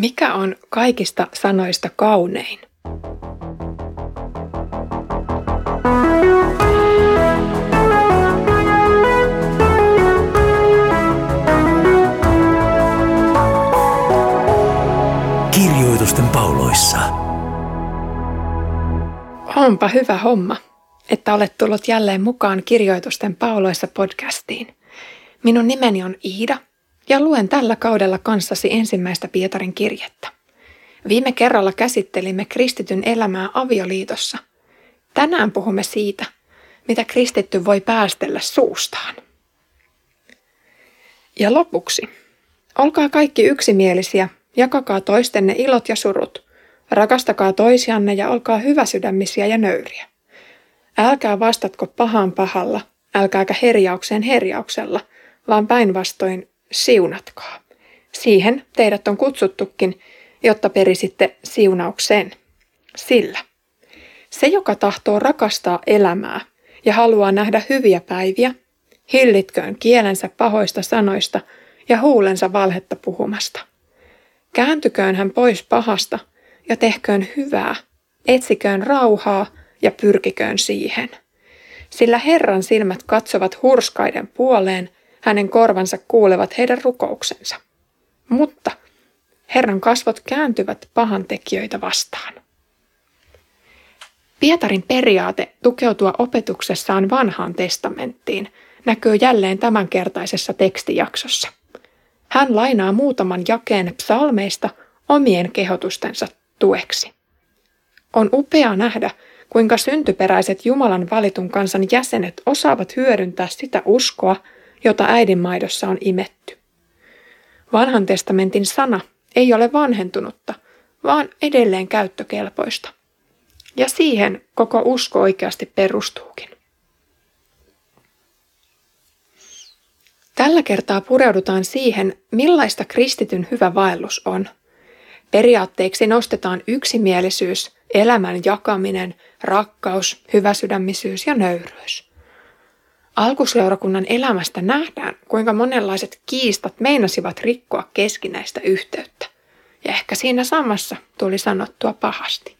Mikä on kaikista sanoista kaunein? Kirjoitusten pauloissa. Onpa hyvä homma, että olet tullut jälleen mukaan Kirjoitusten pauloissa podcastiin. Minun nimeni on Iida ja luen tällä kaudella kanssasi ensimmäistä Pietarin kirjettä. Viime kerralla käsittelimme kristityn elämää avioliitossa. Tänään puhumme siitä, mitä kristitty voi päästellä suustaan. Ja lopuksi, olkaa kaikki yksimielisiä, jakakaa toistenne ilot ja surut, rakastakaa toisianne ja olkaa hyväsydämisiä ja nöyriä. Älkää vastatko pahaan pahalla, älkääkä herjaukseen herjauksella, vaan päinvastoin siunatkaa. Siihen teidät on kutsuttukin, jotta perisitte siunauksen. Sillä se, joka tahtoo rakastaa elämää ja haluaa nähdä hyviä päiviä, hillitköön kielensä pahoista sanoista ja huulensa valhetta puhumasta. Kääntyköön hän pois pahasta ja tehköön hyvää, etsiköön rauhaa ja pyrkiköön siihen. Sillä Herran silmät katsovat hurskaiden puoleen hänen korvansa kuulevat heidän rukouksensa. Mutta Herran kasvot kääntyvät pahantekijöitä vastaan. Pietarin periaate tukeutua opetuksessaan vanhaan testamenttiin näkyy jälleen tämänkertaisessa tekstijaksossa. Hän lainaa muutaman jakeen psalmeista omien kehotustensa tueksi. On upea nähdä, kuinka syntyperäiset Jumalan valitun kansan jäsenet osaavat hyödyntää sitä uskoa, jota äidinmaidossa on imetty. Vanhan testamentin sana ei ole vanhentunutta, vaan edelleen käyttökelpoista. Ja siihen koko usko oikeasti perustuukin. Tällä kertaa pureudutaan siihen, millaista kristityn hyvä vaellus on. Periaatteiksi nostetaan yksimielisyys, elämän jakaminen, rakkaus, hyväsydämisyys ja nöyryys. Alkuseurakunnan elämästä nähdään, kuinka monenlaiset kiistat meinasivat rikkoa keskinäistä yhteyttä. Ja ehkä siinä samassa tuli sanottua pahasti.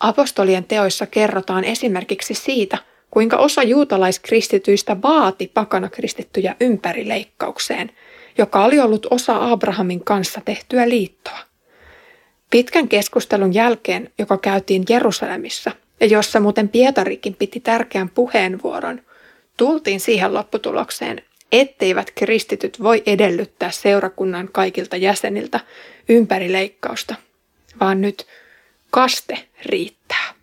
Apostolien teoissa kerrotaan esimerkiksi siitä, kuinka osa juutalaiskristityistä vaati pakanakristittyjä ympärileikkaukseen, joka oli ollut osa Abrahamin kanssa tehtyä liittoa. Pitkän keskustelun jälkeen, joka käytiin Jerusalemissa, ja jossa muuten Pietarikin piti tärkeän puheenvuoron – tultiin siihen lopputulokseen, etteivät kristityt voi edellyttää seurakunnan kaikilta jäseniltä ympärileikkausta, vaan nyt kaste riittää.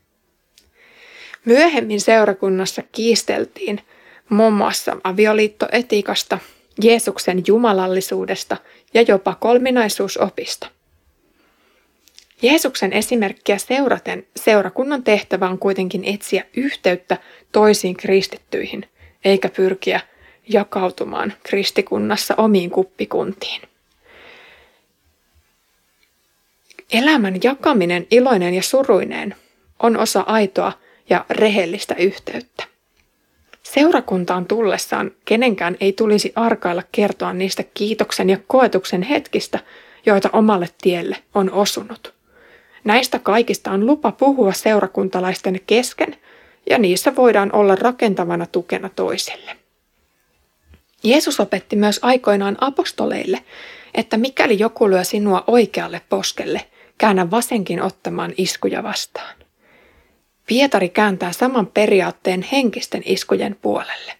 Myöhemmin seurakunnassa kiisteltiin muun muassa avioliittoetiikasta, Jeesuksen jumalallisuudesta ja jopa kolminaisuusopista. Jeesuksen esimerkkiä seuraten seurakunnan tehtävä on kuitenkin etsiä yhteyttä toisiin kristittyihin – eikä pyrkiä jakautumaan kristikunnassa omiin kuppikuntiin. Elämän jakaminen iloinen ja suruinen on osa aitoa ja rehellistä yhteyttä. Seurakuntaan tullessaan kenenkään ei tulisi arkailla kertoa niistä kiitoksen ja koetuksen hetkistä, joita omalle tielle on osunut. Näistä kaikista on lupa puhua seurakuntalaisten kesken ja niissä voidaan olla rakentavana tukena toiselle. Jeesus opetti myös aikoinaan apostoleille, että mikäli joku lyö sinua oikealle poskelle, käännä vasenkin ottamaan iskuja vastaan. Pietari kääntää saman periaatteen henkisten iskujen puolelle.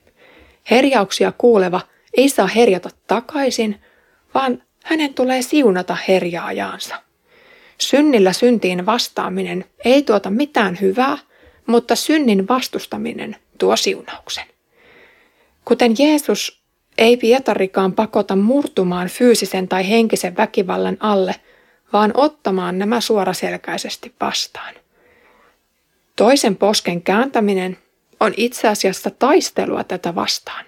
Herjauksia kuuleva ei saa herjata takaisin, vaan hänen tulee siunata herjaajaansa. Synnillä syntiin vastaaminen ei tuota mitään hyvää, mutta synnin vastustaminen tuo siunauksen. Kuten Jeesus ei Pietarikaan pakota murtumaan fyysisen tai henkisen väkivallan alle, vaan ottamaan nämä suoraselkäisesti vastaan. Toisen posken kääntäminen on itse asiassa taistelua tätä vastaan.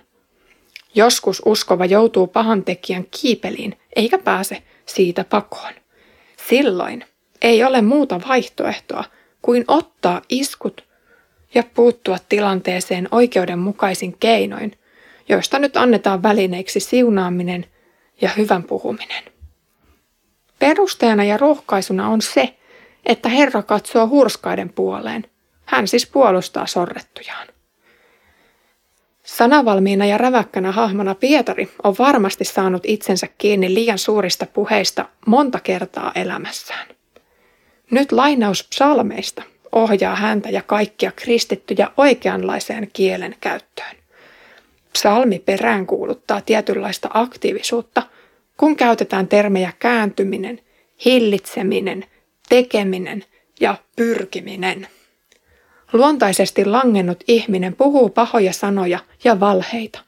Joskus uskova joutuu pahantekijän kiipeliin eikä pääse siitä pakoon. Silloin ei ole muuta vaihtoehtoa kuin ottaa iskut ja puuttua tilanteeseen oikeudenmukaisin keinoin, joista nyt annetaan välineiksi siunaaminen ja hyvän puhuminen. Perusteena ja rohkaisuna on se, että Herra katsoo hurskaiden puoleen. Hän siis puolustaa sorrettujaan. Sanavalmiina ja räväkkänä hahmona Pietari on varmasti saanut itsensä kiinni liian suurista puheista monta kertaa elämässään. Nyt lainaus psalmeista ohjaa häntä ja kaikkia kristittyjä oikeanlaiseen kielen käyttöön. Psalmi peräänkuuluttaa tietynlaista aktiivisuutta, kun käytetään termejä kääntyminen, hillitseminen, tekeminen ja pyrkiminen. Luontaisesti langennut ihminen puhuu pahoja sanoja ja valheita.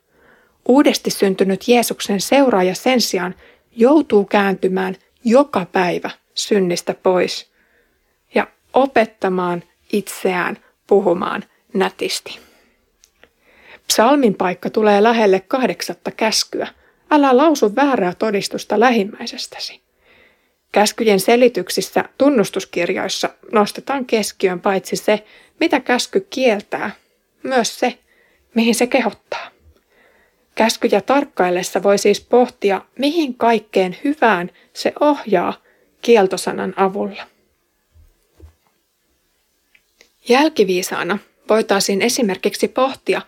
Uudesti syntynyt Jeesuksen seuraaja sen sijaan joutuu kääntymään joka päivä synnistä pois opettamaan itseään puhumaan nätisti. Psalmin paikka tulee lähelle kahdeksatta käskyä. Älä lausu väärää todistusta lähimmäisestäsi. Käskyjen selityksissä tunnustuskirjoissa nostetaan keskiön paitsi se, mitä käsky kieltää, myös se, mihin se kehottaa. Käskyjä tarkkaillessa voi siis pohtia, mihin kaikkeen hyvään se ohjaa kieltosanan avulla. Jälkiviisaana voitaisiin esimerkiksi pohtia,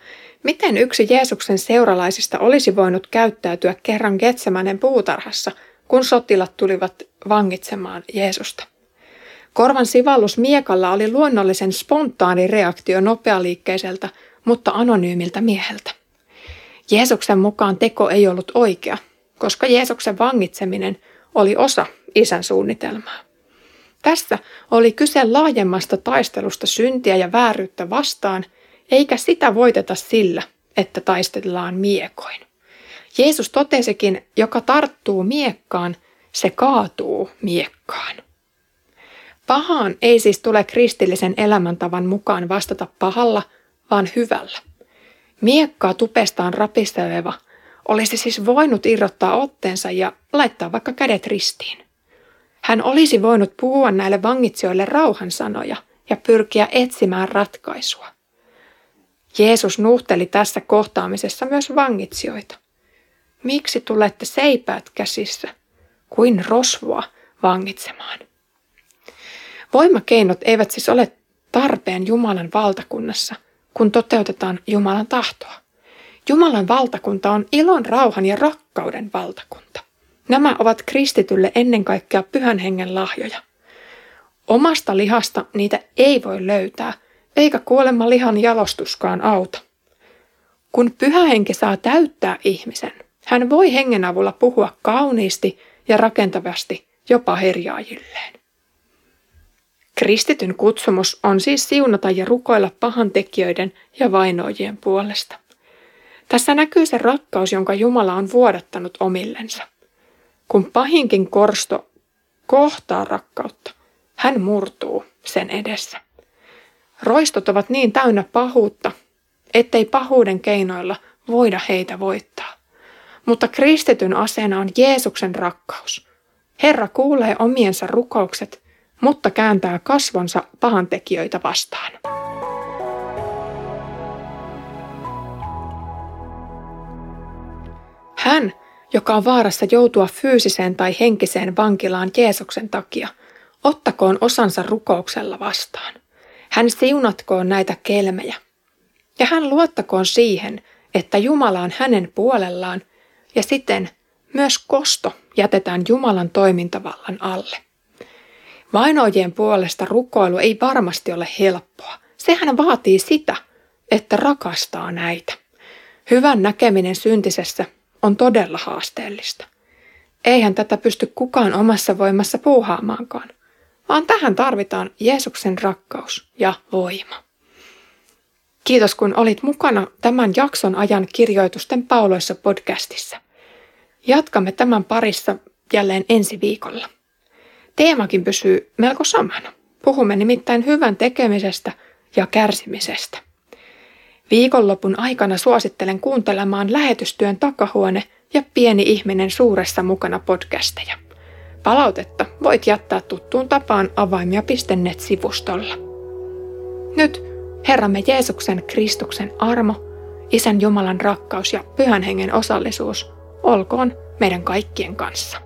miten yksi Jeesuksen seuralaisista olisi voinut käyttäytyä kerran Getsemänen puutarhassa, kun sotilat tulivat vangitsemaan Jeesusta. Korvan sivallus miekalla oli luonnollisen spontaani reaktio nopealiikkeiseltä, mutta anonyymiltä mieheltä. Jeesuksen mukaan teko ei ollut oikea, koska Jeesuksen vangitseminen oli osa isän suunnitelmaa. Tässä oli kyse laajemmasta taistelusta syntiä ja vääryyttä vastaan, eikä sitä voiteta sillä, että taistellaan miekoin. Jeesus totesikin, joka tarttuu miekkaan, se kaatuu miekkaan. Pahaan ei siis tule kristillisen elämäntavan mukaan vastata pahalla, vaan hyvällä. Miekkaa tupestaan rapisteleva olisi siis voinut irrottaa otteensa ja laittaa vaikka kädet ristiin. Hän olisi voinut puhua näille vangitsijoille rauhan sanoja ja pyrkiä etsimään ratkaisua. Jeesus nuhteli tässä kohtaamisessa myös vangitsijoita. Miksi tulette seipäät käsissä kuin rosvoa vangitsemaan? Voimakeinot eivät siis ole tarpeen Jumalan valtakunnassa, kun toteutetaan Jumalan tahtoa. Jumalan valtakunta on ilon, rauhan ja rakkauden valtakunta. Nämä ovat kristitylle ennen kaikkea pyhän hengen lahjoja. Omasta lihasta niitä ei voi löytää, eikä kuolema lihan jalostuskaan auta. Kun pyhä henki saa täyttää ihmisen, hän voi hengen avulla puhua kauniisti ja rakentavasti jopa herjaajilleen. Kristityn kutsumus on siis siunata ja rukoilla pahantekijöiden ja vainoijien puolesta. Tässä näkyy se rakkaus, jonka Jumala on vuodattanut omillensa. Kun pahinkin korsto kohtaa rakkautta, hän murtuu sen edessä. Roistot ovat niin täynnä pahuutta, ettei pahuuden keinoilla voida heitä voittaa. Mutta kristityn aseena on Jeesuksen rakkaus. Herra kuulee omiensa rukoukset mutta kääntää kasvonsa pahantekijöitä vastaan. Hän, joka on vaarassa joutua fyysiseen tai henkiseen vankilaan Jeesuksen takia, ottakoon osansa rukouksella vastaan. Hän siunatkoon näitä kelmejä. Ja hän luottakoon siihen, että Jumala on hänen puolellaan ja siten myös kosto jätetään Jumalan toimintavallan alle. Vainoijien puolesta rukoilu ei varmasti ole helppoa. Sehän vaatii sitä, että rakastaa näitä. Hyvän näkeminen syntisessä on todella haasteellista. Eihän tätä pysty kukaan omassa voimassa puuhaamaankaan, vaan tähän tarvitaan Jeesuksen rakkaus ja voima. Kiitos kun olit mukana tämän jakson ajan kirjoitusten pauloissa podcastissa. Jatkamme tämän parissa jälleen ensi viikolla. Teemakin pysyy melko samana. Puhumme nimittäin hyvän tekemisestä ja kärsimisestä. Viikonlopun aikana suosittelen kuuntelemaan lähetystyön takahuone ja pieni ihminen suuressa mukana podcasteja. Palautetta voit jättää tuttuun tapaan avaimia.net-sivustolla. Nyt Herramme Jeesuksen Kristuksen armo, Isän Jumalan rakkaus ja Pyhän Hengen osallisuus olkoon meidän kaikkien kanssa.